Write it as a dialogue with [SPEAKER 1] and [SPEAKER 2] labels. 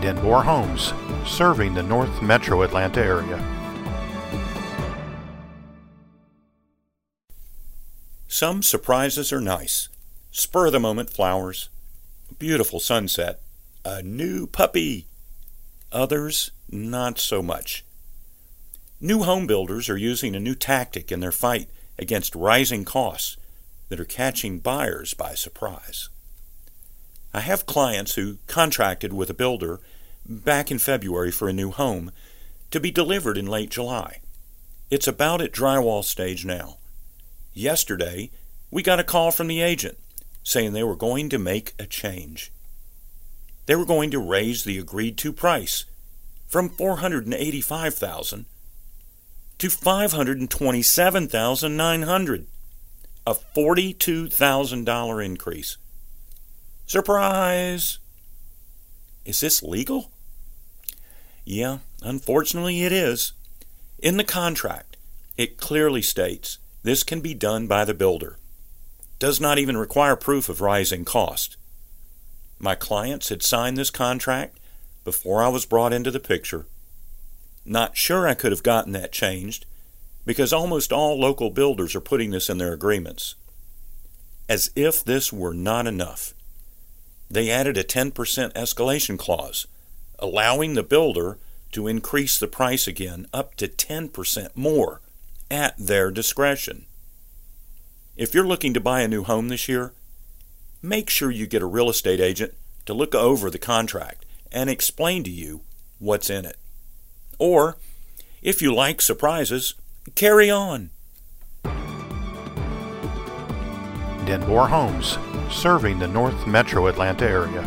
[SPEAKER 1] Denbor Homes, serving the North Metro Atlanta area.
[SPEAKER 2] Some surprises are nice. Spur of the moment flowers, a beautiful sunset, a new puppy. Others, not so much. New home builders are using a new tactic in their fight against rising costs that are catching buyers by surprise. I have clients who contracted with a builder back in February for a new home to be delivered in late July. It's about at drywall stage now. Yesterday, we got a call from the agent saying they were going to make a change. They were going to raise the agreed to price from 485,000 to 527,900, a $42,000 increase. Surprise! Is this legal? Yeah, unfortunately it is. In the contract, it clearly states this can be done by the builder. Does not even require proof of rising cost. My clients had signed this contract before I was brought into the picture. Not sure I could have gotten that changed because almost all local builders are putting this in their agreements. As if this were not enough they added a 10% escalation clause, allowing the builder to increase the price again up to 10% more at their discretion. If you're looking to buy a new home this year, make sure you get a real estate agent to look over the contract and explain to you what's in it. Or, if you like surprises, carry on.
[SPEAKER 1] Denbor Homes, serving the North Metro Atlanta area.